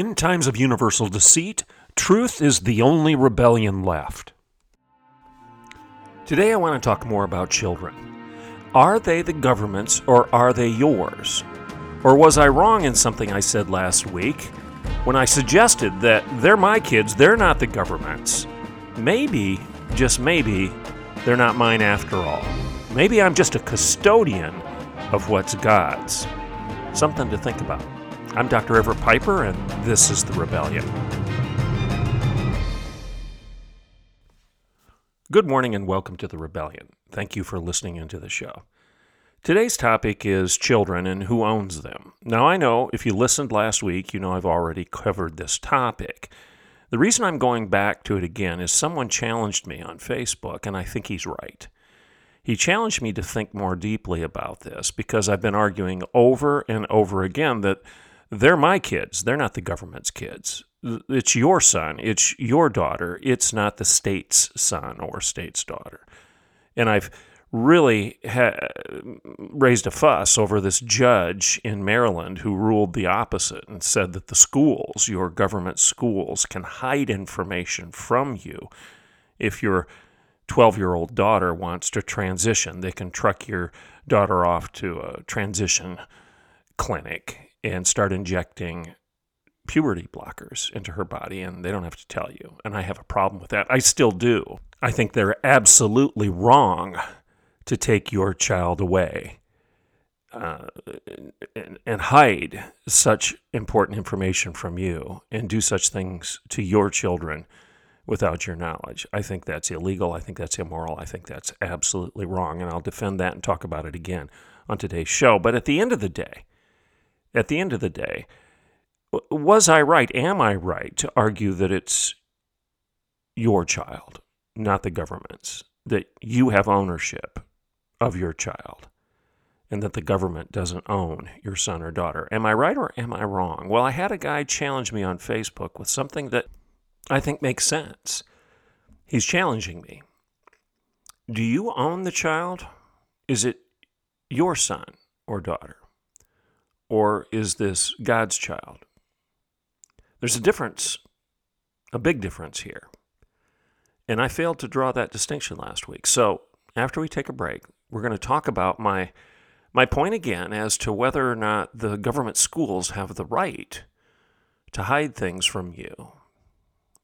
In times of universal deceit, truth is the only rebellion left. Today I want to talk more about children. Are they the government's or are they yours? Or was I wrong in something I said last week when I suggested that they're my kids, they're not the government's? Maybe, just maybe, they're not mine after all. Maybe I'm just a custodian of what's God's. Something to think about. I'm Dr. Everett Piper, and this is The Rebellion. Good morning, and welcome to The Rebellion. Thank you for listening into the show. Today's topic is children and who owns them. Now, I know if you listened last week, you know I've already covered this topic. The reason I'm going back to it again is someone challenged me on Facebook, and I think he's right. He challenged me to think more deeply about this because I've been arguing over and over again that they're my kids. They're not the government's kids. It's your son. It's your daughter. It's not the state's son or state's daughter. And I've really ha- raised a fuss over this judge in Maryland who ruled the opposite and said that the schools, your government schools, can hide information from you if your 12 year old daughter wants to transition. They can truck your daughter off to a transition clinic and start injecting puberty blockers into her body, and they don't have to tell you. And I have a problem with that. I still do. I think they're absolutely wrong to take your child away uh, and, and hide such important information from you and do such things to your children without your knowledge. I think that's illegal. I think that's immoral. I think that's absolutely wrong. And I'll defend that and talk about it again on today's show. But at the end of the day, at the end of the day, was I right? Am I right to argue that it's your child, not the government's, that you have ownership of your child, and that the government doesn't own your son or daughter? Am I right or am I wrong? Well, I had a guy challenge me on Facebook with something that I think makes sense. He's challenging me. Do you own the child? Is it your son or daughter? Or is this God's child? There's a difference, a big difference here. And I failed to draw that distinction last week. So after we take a break, we're going to talk about my my point again as to whether or not the government schools have the right to hide things from you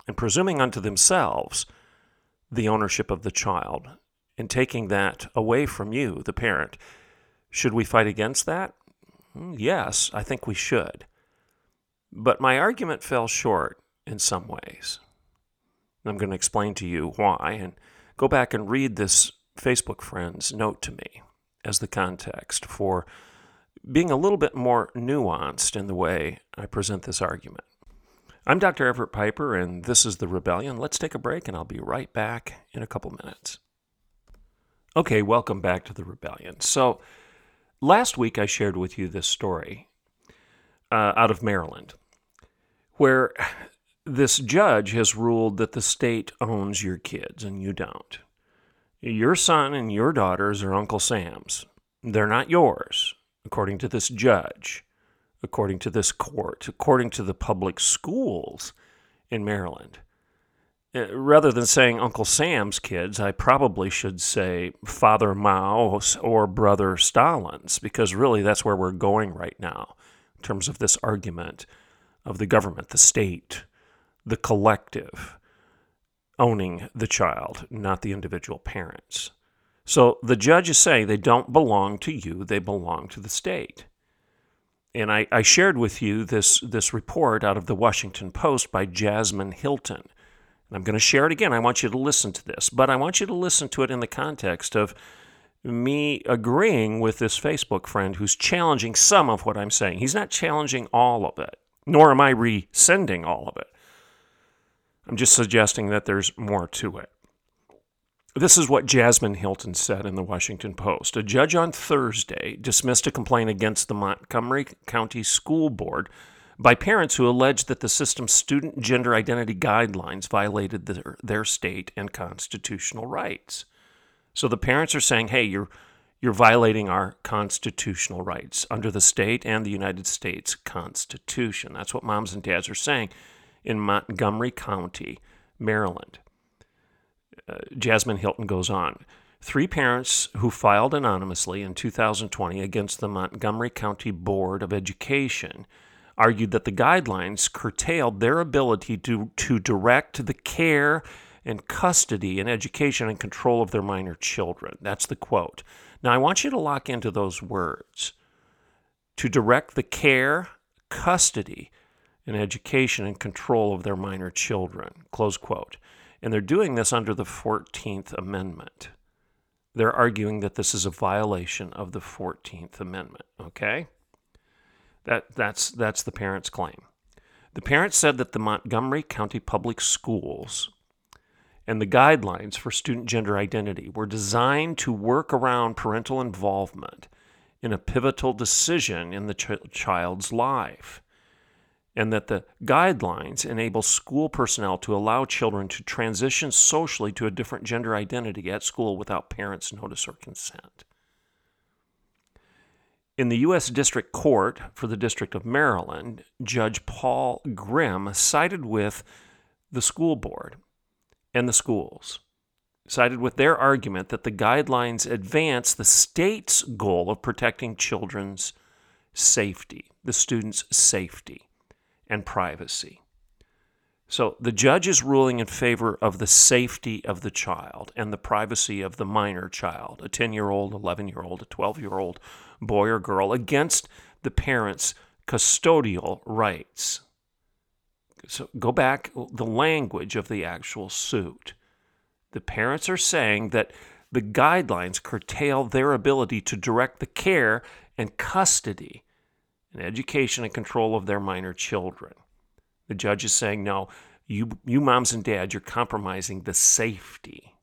and presuming unto themselves the ownership of the child and taking that away from you, the parent. Should we fight against that? Hmm, yes, I think we should. But my argument fell short in some ways. I'm going to explain to you why and go back and read this Facebook friend's note to me as the context for being a little bit more nuanced in the way I present this argument. I'm Dr. Everett Piper, and this is The Rebellion. Let's take a break, and I'll be right back in a couple minutes. Okay, welcome back to The Rebellion. So, Last week, I shared with you this story uh, out of Maryland, where this judge has ruled that the state owns your kids and you don't. Your son and your daughters are Uncle Sam's. They're not yours, according to this judge, according to this court, according to the public schools in Maryland. Uh, rather than saying Uncle Sam's kids, I probably should say Father Mao's or Brother Stalin's, because really that's where we're going right now in terms of this argument of the government, the state, the collective owning the child, not the individual parents. So the judge is saying they don't belong to you, they belong to the state. And I, I shared with you this, this report out of the Washington Post by Jasmine Hilton and I'm going to share it again. I want you to listen to this, but I want you to listen to it in the context of me agreeing with this Facebook friend who's challenging some of what I'm saying. He's not challenging all of it, nor am I rescinding all of it. I'm just suggesting that there's more to it. This is what Jasmine Hilton said in the Washington Post. A judge on Thursday dismissed a complaint against the Montgomery County School Board by parents who alleged that the system's student gender identity guidelines violated their, their state and constitutional rights. So the parents are saying, hey, you're, you're violating our constitutional rights under the state and the United States Constitution. That's what moms and dads are saying in Montgomery County, Maryland. Uh, Jasmine Hilton goes on. Three parents who filed anonymously in 2020 against the Montgomery County Board of Education argued that the guidelines curtailed their ability to, to direct the care and custody and education and control of their minor children. That's the quote. Now, I want you to lock into those words to direct the care, custody, and education and control of their minor children. Close quote. And they're doing this under the 14th Amendment. They're arguing that this is a violation of the 14th Amendment, okay? That, that's, that's the parents' claim. The parents said that the Montgomery County Public Schools and the guidelines for student gender identity were designed to work around parental involvement in a pivotal decision in the ch- child's life and that the guidelines enable school personnel to allow children to transition socially to a different gender identity at school without parents' notice or consent. In the U.S. District Court for the District of Maryland, Judge Paul Grimm sided with the school board and the schools, sided with their argument that the guidelines advance the state's goal of protecting children's safety, the students' safety and privacy. So the judge is ruling in favor of the safety of the child and the privacy of the minor child, a 10 year old, 11 year old, a 12 year old boy or girl, against the parent's custodial rights. So go back the language of the actual suit. The parents are saying that the guidelines curtail their ability to direct the care and custody and education and control of their minor children. The judge is saying, no, you, you moms and dads, you're compromising the safety.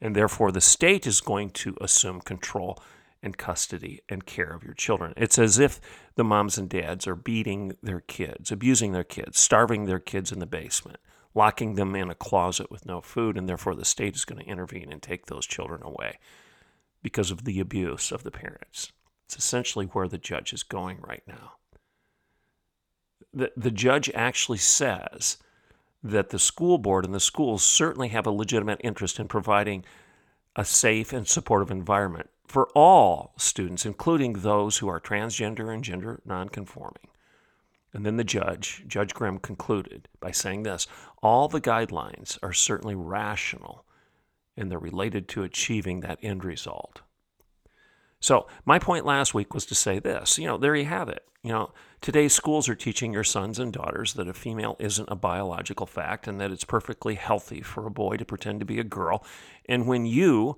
And therefore, the state is going to assume control and custody and care of your children. It's as if the moms and dads are beating their kids, abusing their kids, starving their kids in the basement, locking them in a closet with no food, and therefore the state is going to intervene and take those children away because of the abuse of the parents. It's essentially where the judge is going right now. The, the judge actually says that the school board and the schools certainly have a legitimate interest in providing a safe and supportive environment for all students, including those who are transgender and gender nonconforming. And then the judge, Judge Grimm, concluded by saying this all the guidelines are certainly rational and they're related to achieving that end result. So, my point last week was to say this you know, there you have it. You know, today's schools are teaching your sons and daughters that a female isn't a biological fact and that it's perfectly healthy for a boy to pretend to be a girl. And when you,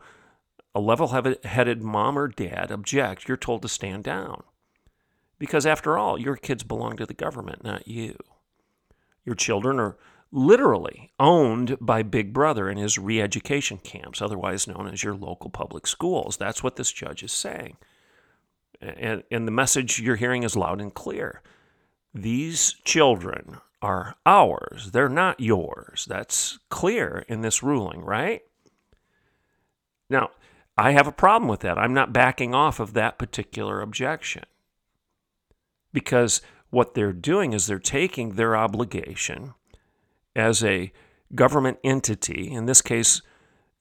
a level headed mom or dad, object, you're told to stand down. Because after all, your kids belong to the government, not you. Your children are literally owned by Big Brother and his re education camps, otherwise known as your local public schools. That's what this judge is saying. And, and the message you're hearing is loud and clear. These children are ours, they're not yours. That's clear in this ruling, right? Now, I have a problem with that. I'm not backing off of that particular objection. Because what they're doing is they're taking their obligation as a government entity, in this case,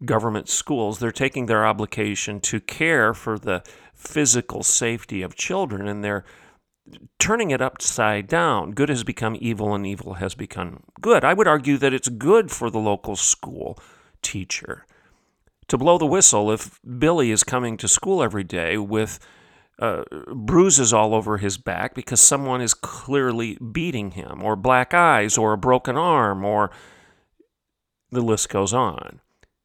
government schools, they're taking their obligation to care for the physical safety of children and they're turning it upside down. Good has become evil and evil has become good. I would argue that it's good for the local school teacher to blow the whistle if Billy is coming to school every day with uh, bruises all over his back because someone is clearly beating him, or black eyes, or a broken arm, or the list goes on.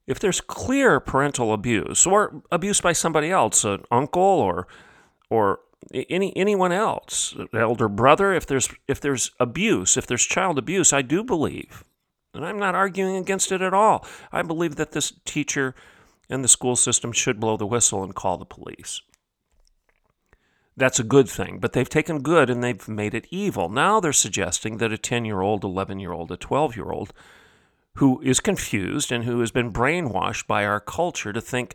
If there's clear parental abuse or abuse by somebody else, an uncle or or any anyone else, elder brother, if there's if there's abuse, if there's child abuse, I do believe And I'm not arguing against it at all. I believe that this teacher and the school system should blow the whistle and call the police. That's a good thing, but they've taken good and they've made it evil. Now they're suggesting that a 10 year old, 11 year old, a 12 year old who is confused and who has been brainwashed by our culture to think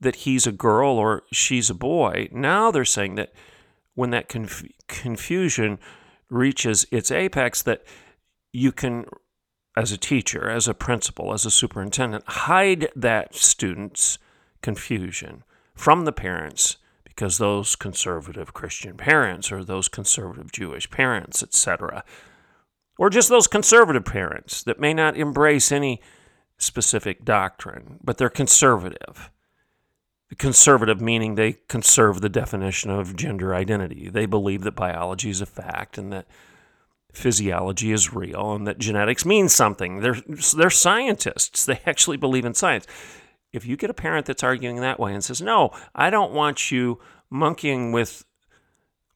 that he's a girl or she's a boy, now they're saying that when that conf- confusion reaches its apex, that you can, as a teacher, as a principal, as a superintendent, hide that student's confusion from the parents because those conservative Christian parents or those conservative Jewish parents, etc., or just those conservative parents that may not embrace any specific doctrine, but they're conservative. Conservative meaning they conserve the definition of gender identity. They believe that biology is a fact and that physiology is real and that genetics means something. They're, they're scientists. They actually believe in science. If you get a parent that's arguing that way and says, No, I don't want you monkeying with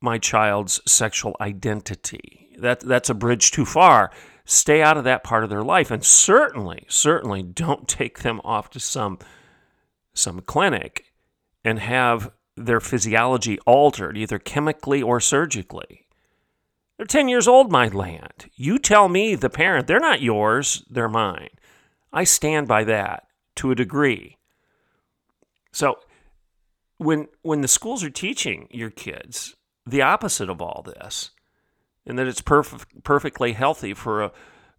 my child's sexual identity, that, that's a bridge too far. Stay out of that part of their life. And certainly, certainly don't take them off to some, some clinic and have their physiology altered, either chemically or surgically. They're 10 years old, my land. You tell me, the parent, they're not yours, they're mine. I stand by that to a degree. So when when the schools are teaching your kids the opposite of all this, and that it's perf- perfectly healthy for a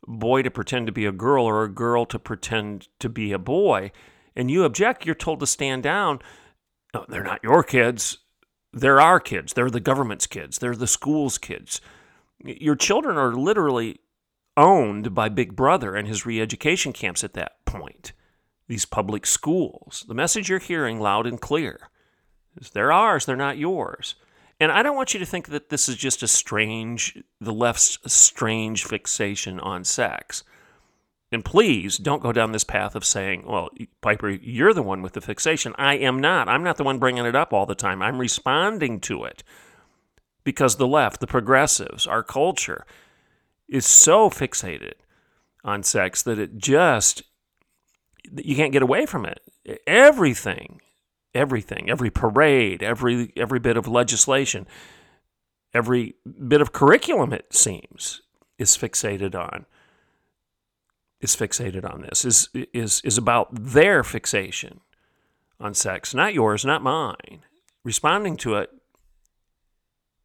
boy to pretend to be a girl or a girl to pretend to be a boy, and you object, you're told to stand down. No, they're not your kids. They're our kids. They're the government's kids. They're the school's kids. Your children are literally owned by Big Brother and his re education camps at that point these public schools. The message you're hearing loud and clear is they're ours, they're not yours. And I don't want you to think that this is just a strange, the left's strange fixation on sex. And please don't go down this path of saying, well, Piper, you're the one with the fixation. I am not. I'm not the one bringing it up all the time. I'm responding to it because the left, the progressives, our culture is so fixated on sex that it just you can't get away from it. Everything, everything, every parade, every every bit of legislation, every bit of curriculum, it seems, is fixated on is fixated on this is is is about their fixation on sex, not yours, not mine. Responding to it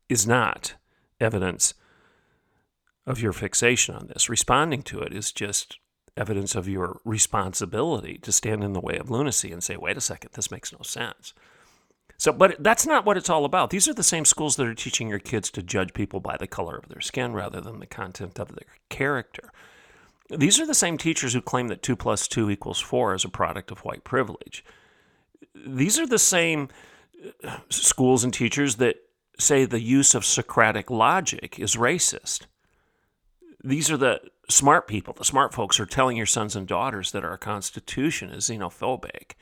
is not evidence of your fixation on this. Responding to it is just evidence of your responsibility to stand in the way of lunacy and say, wait a second, this makes no sense. So, but that's not what it's all about. These are the same schools that are teaching your kids to judge people by the color of their skin rather than the content of their character. These are the same teachers who claim that 2 plus 2 equals 4 is a product of white privilege. These are the same uh, schools and teachers that say the use of Socratic logic is racist. These are the smart people, the smart folks, are telling your sons and daughters that our Constitution is xenophobic,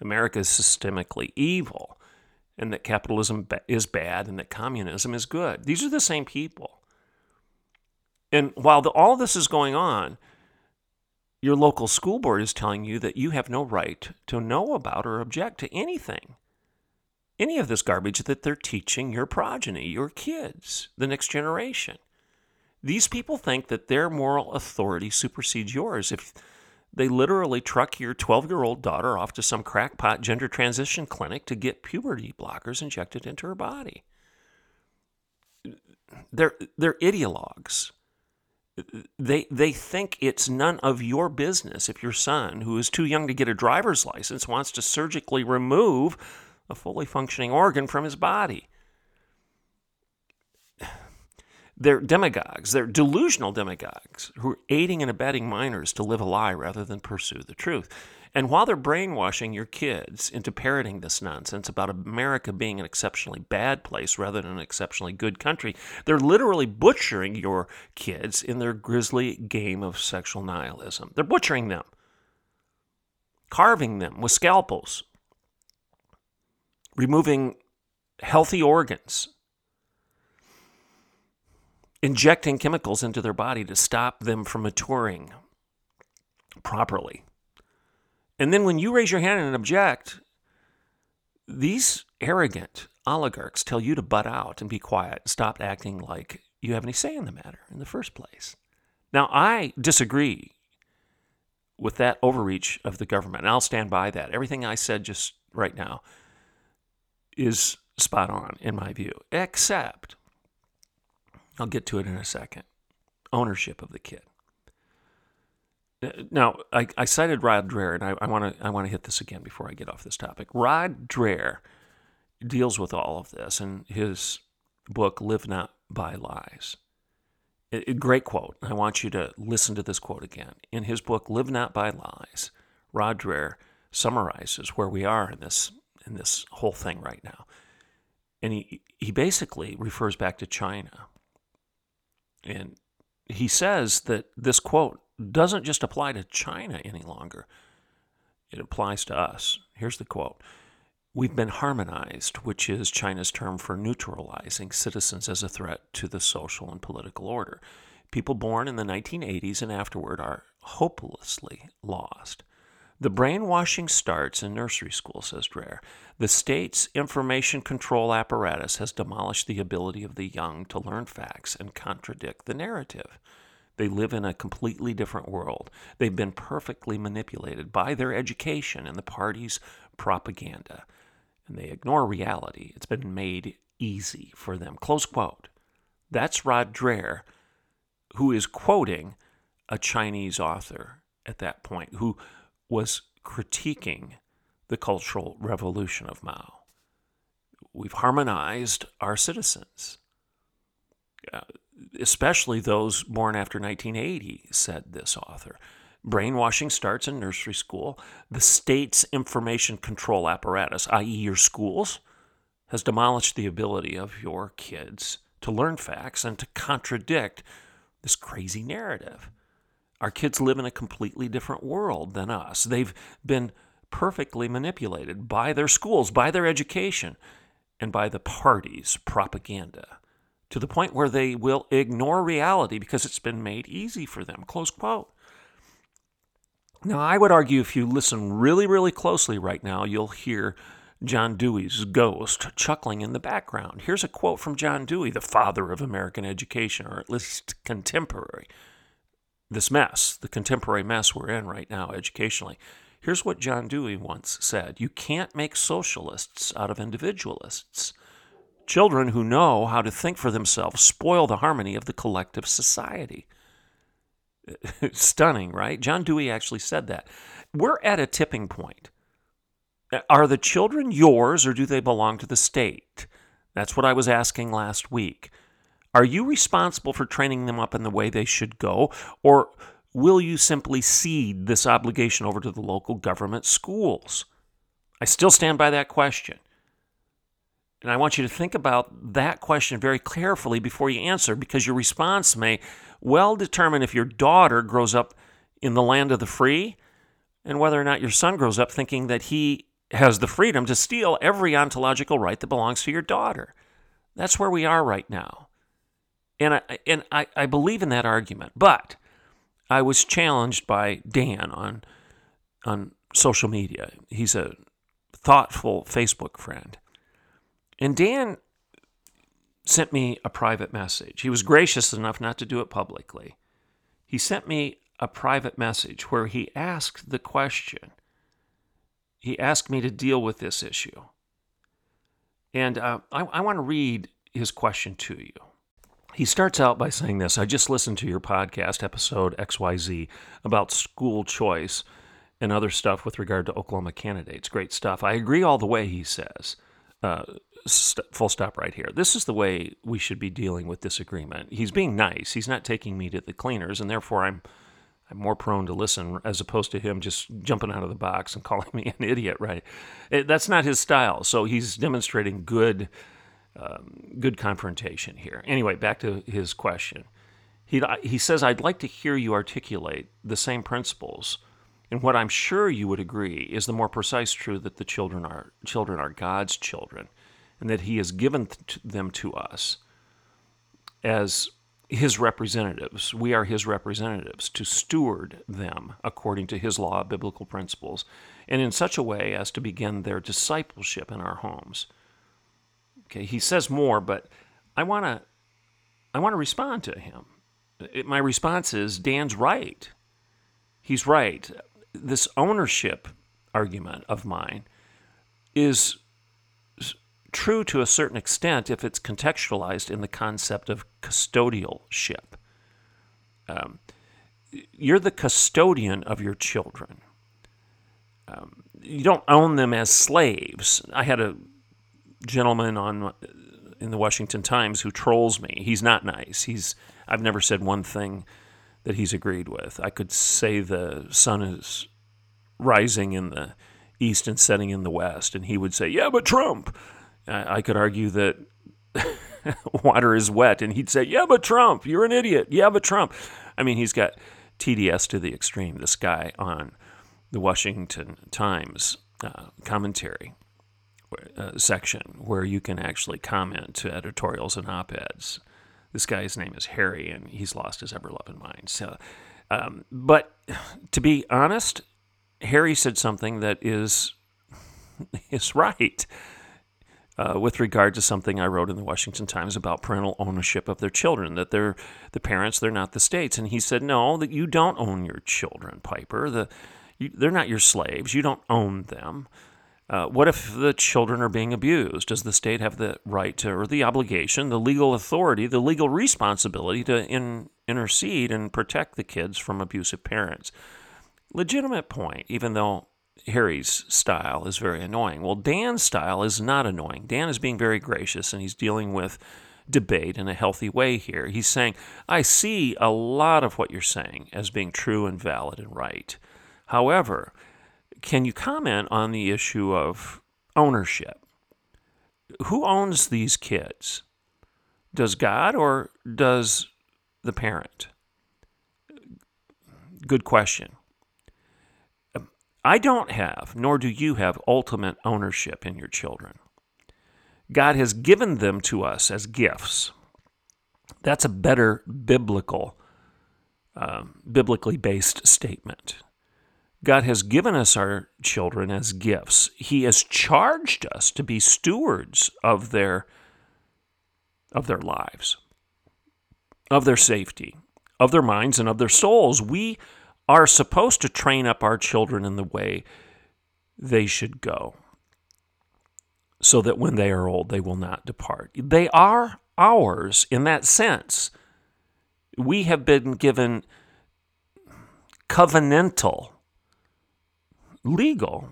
America is systemically evil, and that capitalism is bad and that communism is good. These are the same people. And while the, all this is going on, your local school board is telling you that you have no right to know about or object to anything. Any of this garbage that they're teaching your progeny, your kids, the next generation. These people think that their moral authority supersedes yours. If they literally truck your 12 year old daughter off to some crackpot gender transition clinic to get puberty blockers injected into her body. They're, they're ideologues. They, they think it's none of your business if your son, who is too young to get a driver's license, wants to surgically remove a fully functioning organ from his body. They're demagogues. They're delusional demagogues who are aiding and abetting minors to live a lie rather than pursue the truth. And while they're brainwashing your kids into parroting this nonsense about America being an exceptionally bad place rather than an exceptionally good country, they're literally butchering your kids in their grisly game of sexual nihilism. They're butchering them, carving them with scalpels, removing healthy organs injecting chemicals into their body to stop them from maturing properly. And then when you raise your hand and object, these arrogant oligarchs tell you to butt out and be quiet, stop acting like you have any say in the matter in the first place. Now, I disagree with that overreach of the government, and I'll stand by that. Everything I said just right now is spot on in my view, except I'll get to it in a second ownership of the kid. Uh, now, I, I cited Rod Dreher, and I want to I want to hit this again before I get off this topic. Rod Dreher deals with all of this in his book "Live Not by Lies." A great quote. I want you to listen to this quote again. In his book "Live Not by Lies," Rod Dreher summarizes where we are in this in this whole thing right now, and he he basically refers back to China, and he says that this quote doesn't just apply to China any longer, it applies to us. Here's the quote We've been harmonized, which is China's term for neutralizing citizens as a threat to the social and political order. People born in the 1980s and afterward are hopelessly lost. The brainwashing starts in nursery school, says Dreher. The state's information control apparatus has demolished the ability of the young to learn facts and contradict the narrative. They live in a completely different world. They've been perfectly manipulated by their education and the party's propaganda, and they ignore reality. It's been made easy for them. Close quote. That's Rod Dreher, who is quoting a Chinese author at that point, who was critiquing the Cultural Revolution of Mao. We've harmonized our citizens, uh, especially those born after 1980, said this author. Brainwashing starts in nursery school. The state's information control apparatus, i.e., your schools, has demolished the ability of your kids to learn facts and to contradict this crazy narrative. Our kids live in a completely different world than us. They've been perfectly manipulated by their schools, by their education, and by the party's propaganda to the point where they will ignore reality because it's been made easy for them. Close quote. Now, I would argue if you listen really, really closely right now, you'll hear John Dewey's ghost chuckling in the background. Here's a quote from John Dewey, the father of American education, or at least contemporary this mess, the contemporary mess we're in right now educationally. Here's what John Dewey once said You can't make socialists out of individualists. Children who know how to think for themselves spoil the harmony of the collective society. Stunning, right? John Dewey actually said that. We're at a tipping point. Are the children yours or do they belong to the state? That's what I was asking last week. Are you responsible for training them up in the way they should go, or will you simply cede this obligation over to the local government schools? I still stand by that question. And I want you to think about that question very carefully before you answer because your response may well determine if your daughter grows up in the land of the free and whether or not your son grows up thinking that he has the freedom to steal every ontological right that belongs to your daughter. That's where we are right now. And I, and I, I believe in that argument. But I was challenged by Dan on, on social media. He's a thoughtful Facebook friend. And Dan sent me a private message. He was gracious enough not to do it publicly. He sent me a private message where he asked the question. He asked me to deal with this issue. And uh, I, I want to read his question to you. He starts out by saying this I just listened to your podcast, episode XYZ, about school choice and other stuff with regard to Oklahoma candidates. Great stuff. I agree all the way, he says. Uh, st- full stop right here. This is the way we should be dealing with disagreement. He's being nice. He's not taking me to the cleaners, and therefore I'm I'm more prone to listen as opposed to him just jumping out of the box and calling me an idiot. Right? It, that's not his style. So he's demonstrating good um, good confrontation here. Anyway, back to his question. He, he says, I'd like to hear you articulate the same principles. And what I'm sure you would agree is the more precise truth that the children are, children are God's children and that He has given them to us as his representatives. We are his representatives to steward them according to his law, biblical principles, and in such a way as to begin their discipleship in our homes. Okay, he says more, but I want to I want to respond to him. It, my response is Dan's right. He's right. This ownership argument of mine is true to a certain extent if it's contextualized in the concept of custodialship. Um, you're the custodian of your children. Um, you don't own them as slaves. I had a gentleman on in the Washington Times who trolls me. He's not nice. He's I've never said one thing that he's agreed with. I could say the sun is rising in the east and setting in the west, and he would say, "Yeah, but Trump." I, I could argue that water is wet, and he'd say, "Yeah, but Trump, you're an idiot. Yeah, but Trump." I mean, he's got TDS to the extreme. This guy on the Washington Times uh, commentary uh, section, where you can actually comment to editorials and op-eds. This guy's name is Harry, and he's lost his ever-loving mind. So, um, but to be honest, Harry said something that is is right uh, with regard to something I wrote in the Washington Times about parental ownership of their children, that they're the parents, they're not the states. And he said, no, that you don't own your children, Piper. The, you, they're not your slaves. You don't own them. Uh, what if the children are being abused? Does the state have the right to, or the obligation, the legal authority, the legal responsibility to in, intercede and protect the kids from abusive parents? Legitimate point, even though Harry's style is very annoying. Well, Dan's style is not annoying. Dan is being very gracious and he's dealing with debate in a healthy way here. He's saying, I see a lot of what you're saying as being true and valid and right. However, can you comment on the issue of ownership? Who owns these kids? Does God or does the parent? Good question. I don't have, nor do you have, ultimate ownership in your children. God has given them to us as gifts. That's a better biblical, um, biblically based statement. God has given us our children as gifts. He has charged us to be stewards of their of their lives, of their safety, of their minds and of their souls. We are supposed to train up our children in the way they should go so that when they are old, they will not depart. They are ours in that sense. We have been given covenantal, legal,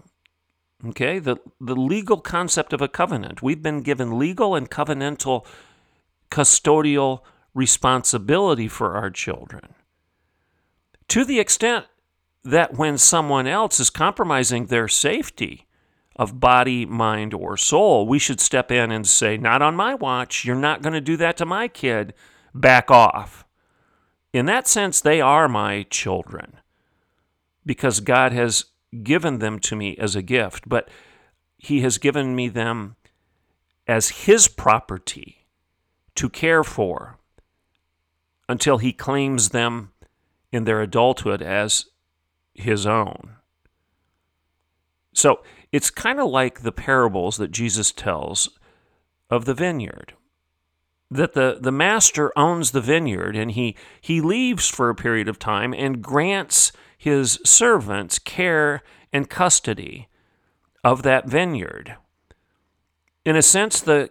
okay, the, the legal concept of a covenant. We've been given legal and covenantal custodial responsibility for our children to the extent that when someone else is compromising their safety of body, mind, or soul, we should step in and say, Not on my watch. You're not going to do that to my kid. Back off. In that sense, they are my children because God has given them to me as a gift, but He has given me them as His property to care for until He claims them in their adulthood as his own. So it's kind of like the parables that Jesus tells of the vineyard. That the, the master owns the vineyard and he, he leaves for a period of time and grants his servants care and custody of that vineyard. In a sense, the,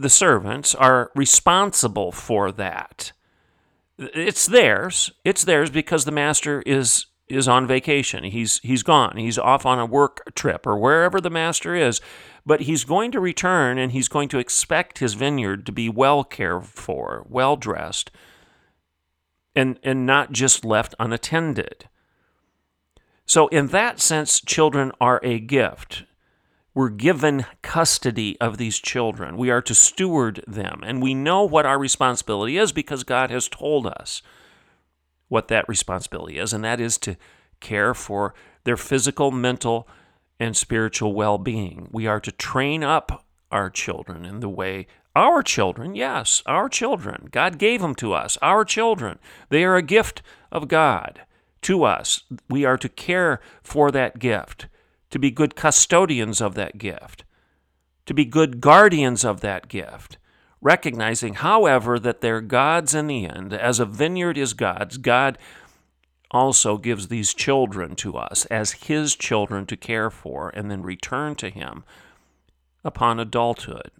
the servants are responsible for that. It's theirs. It's theirs because the master is is on vacation. He's he's gone. He's off on a work trip or wherever the master is. But he's going to return and he's going to expect his vineyard to be well cared for, well dressed, and and not just left unattended. So in that sense, children are a gift. We're given custody of these children. We are to steward them. And we know what our responsibility is because God has told us what that responsibility is, and that is to care for their physical, mental, and spiritual well being. We are to train up our children in the way our children, yes, our children. God gave them to us, our children. They are a gift of God to us. We are to care for that gift, to be good custodians of that gift, to be good guardians of that gift. Recognizing, however, that they're God's in the end. As a vineyard is God's, God also gives these children to us as His children to care for and then return to Him upon adulthood.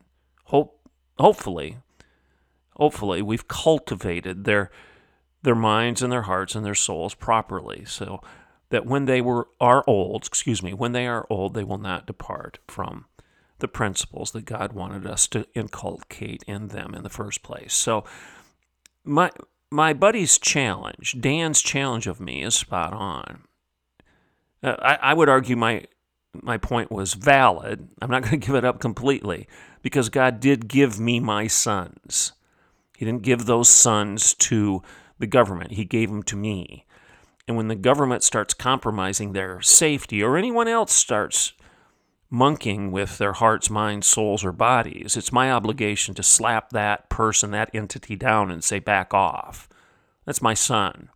Hope hopefully, hopefully we've cultivated their their minds and their hearts and their souls properly so that when they were are old, excuse me, when they are old, they will not depart from the principles that God wanted us to inculcate in them in the first place. So my my buddy's challenge, Dan's challenge of me is spot on. Uh, I, I would argue my my point was valid. I'm not going to give it up completely because God did give me my sons. He didn't give those sons to the government, He gave them to me. And when the government starts compromising their safety or anyone else starts monkeying with their hearts, minds, souls, or bodies, it's my obligation to slap that person, that entity down and say, back off. That's my son.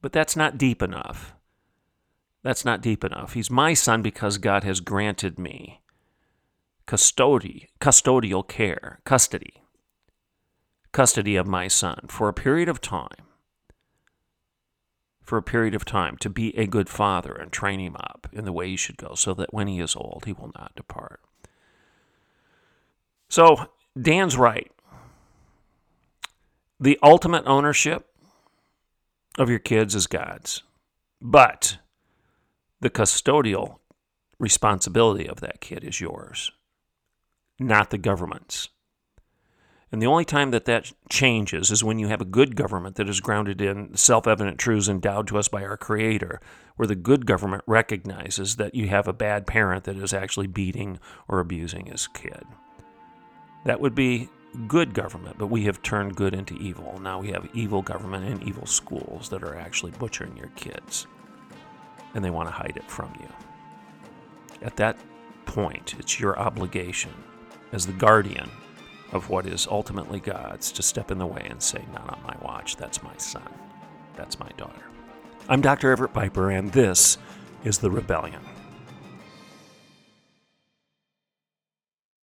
But that's not deep enough. That's not deep enough. He's my son because God has granted me custody, custodial care, custody, custody of my son for a period of time. For a period of time to be a good father and train him up in the way he should go so that when he is old, he will not depart. So, Dan's right. The ultimate ownership of your kids is God's. But the custodial responsibility of that kid is yours, not the government's. And the only time that that changes is when you have a good government that is grounded in self evident truths endowed to us by our Creator, where the good government recognizes that you have a bad parent that is actually beating or abusing his kid. That would be good government, but we have turned good into evil. Now we have evil government and evil schools that are actually butchering your kids and they want to hide it from you. At that point, it's your obligation as the guardian of what is ultimately God's to step in the way and say, Not on my watch, that's my son, that's my daughter. I'm Dr. Everett Piper, and this is The Rebellion.